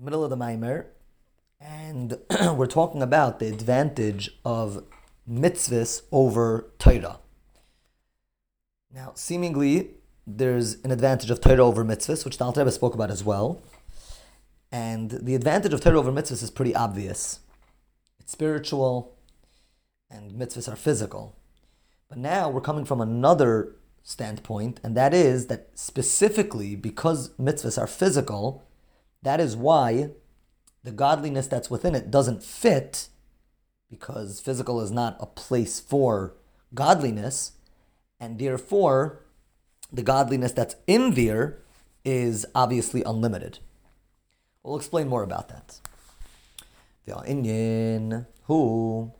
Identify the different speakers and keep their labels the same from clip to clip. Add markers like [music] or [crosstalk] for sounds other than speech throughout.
Speaker 1: middle of the Maimer, and [clears throat] we're talking about the advantage of mitzvahs over Torah. Now, seemingly, there's an advantage of Torah over mitzvahs, which the Alter Rebbe spoke about as well. And the advantage of Torah over mitzvahs is pretty obvious. It's spiritual, and mitzvahs are physical. But now we're coming from another standpoint, and that is that specifically because mitzvahs are physical, that is why the godliness that's within it doesn't fit, because physical is not a place for godliness, and therefore the godliness that's in there is obviously unlimited. We'll explain more about that. The who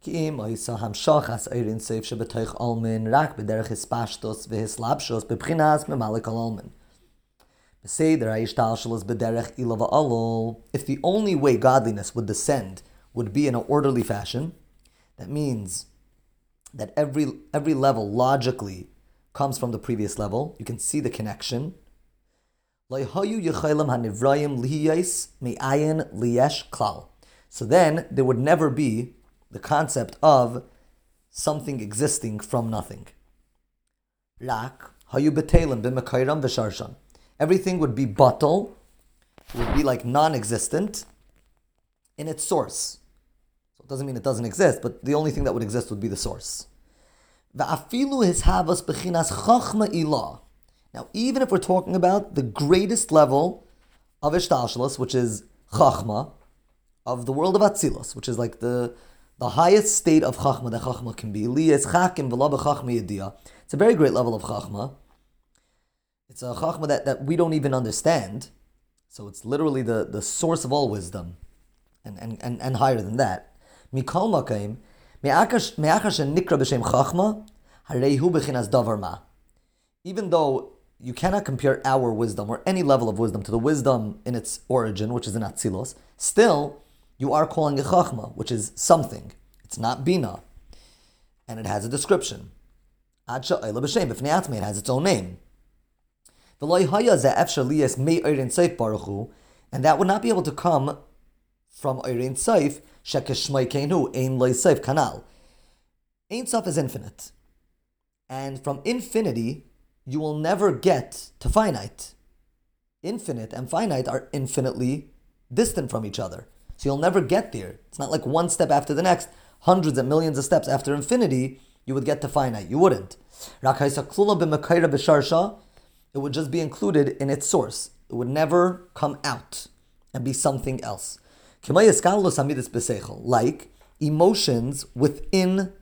Speaker 1: Kim Oysa Hamshachas Seif Rak if the only way godliness would descend would be in an orderly fashion, that means that every, every level logically comes from the previous level, you can see the connection, so then there would never be the concept of something existing from nothing. Rak, hayu betelim b'mekayram v'sharshan. Everything would be bottle, would be like non-existent in its source. So it doesn't mean it doesn't exist, but the only thing that would exist would be the source. Now, even if we're talking about the greatest level of Ishtalshalos, which is chachma, of the world of Atzilus, which is like the the highest state of chachma that chachma can be. It's a very great level of chachma. It's a chachma that, that we don't even understand. So it's literally the, the source of all wisdom, and, and, and, and higher than that. Mikol makaim, even though you cannot compare our wisdom or any level of wisdom to the wisdom in its origin, which is in Atzilos, still you are calling it chachma, which is something. It's not bina, and it has a description. It has its own name. And that would not be able to come from Eirin Seif, Shekeshmai Keinu, Ein Loi Seif Kanal. Ein Sof is infinite. And from infinity, you will never get to finite. Infinite and finite are infinitely distant from each other. So you'll never get there. It's not like one step after the next, hundreds and millions of steps after infinity, you would get to finite. You wouldn't. It would just be included in its source. It would never come out and be something else. Like emotions within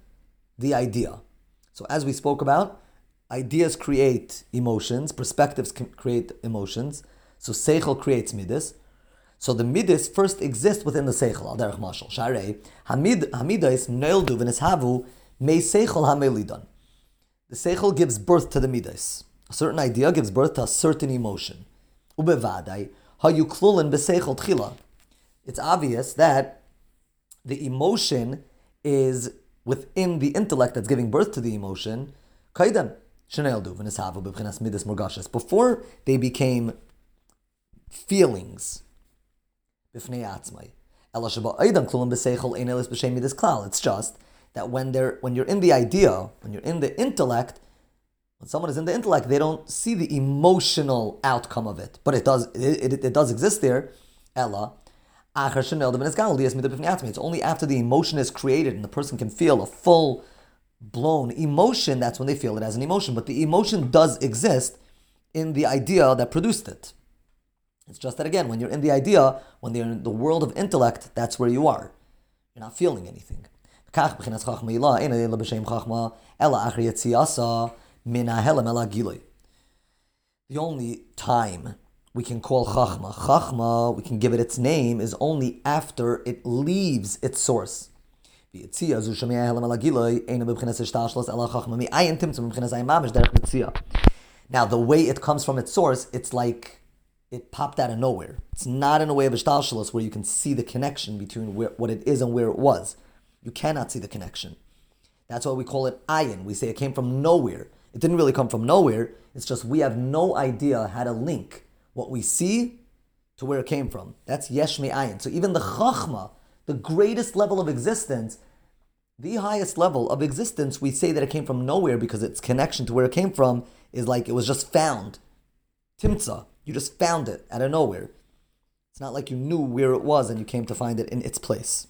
Speaker 1: the idea. So, as we spoke about, ideas create emotions, perspectives create emotions. So, seichel creates midas. So the midas first exist within the seichel. Al derech mashal. Sharei hamid hamidais may seichel hamelidon. The seichel gives birth to the midas. A certain idea gives birth to a certain emotion. Ubevadai. It's obvious that the emotion is within the intellect that's giving birth to the emotion. Before they became feelings it's just that when they're when you're in the idea, when you're in the intellect, when someone is in the intellect, they don't see the emotional outcome of it, but it does it, it, it does exist there. Ella. It's only after the emotion is created and the person can feel a full blown emotion that's when they feel it as an emotion. But the emotion does exist in the idea that produced it. It's just that again, when you're in the idea, when you're in the world of intellect, that's where you are. You're not feeling anything. The only time we can call chachma, chachma, we can give it its name, is only after it leaves its source. Now, the way it comes from its source, it's like it popped out of nowhere. It's not in a way of ishtalshalos where you can see the connection between where, what it is and where it was. You cannot see the connection. That's why we call it ayin. We say it came from nowhere. It didn't really come from nowhere. It's just we have no idea how to link what we see to where it came from. That's yesh ayin. So even the chachma, the greatest level of existence, the highest level of existence, we say that it came from nowhere because its connection to where it came from is like it was just found. Timtza, you just found it out of nowhere. It's not like you knew where it was and you came to find it in its place.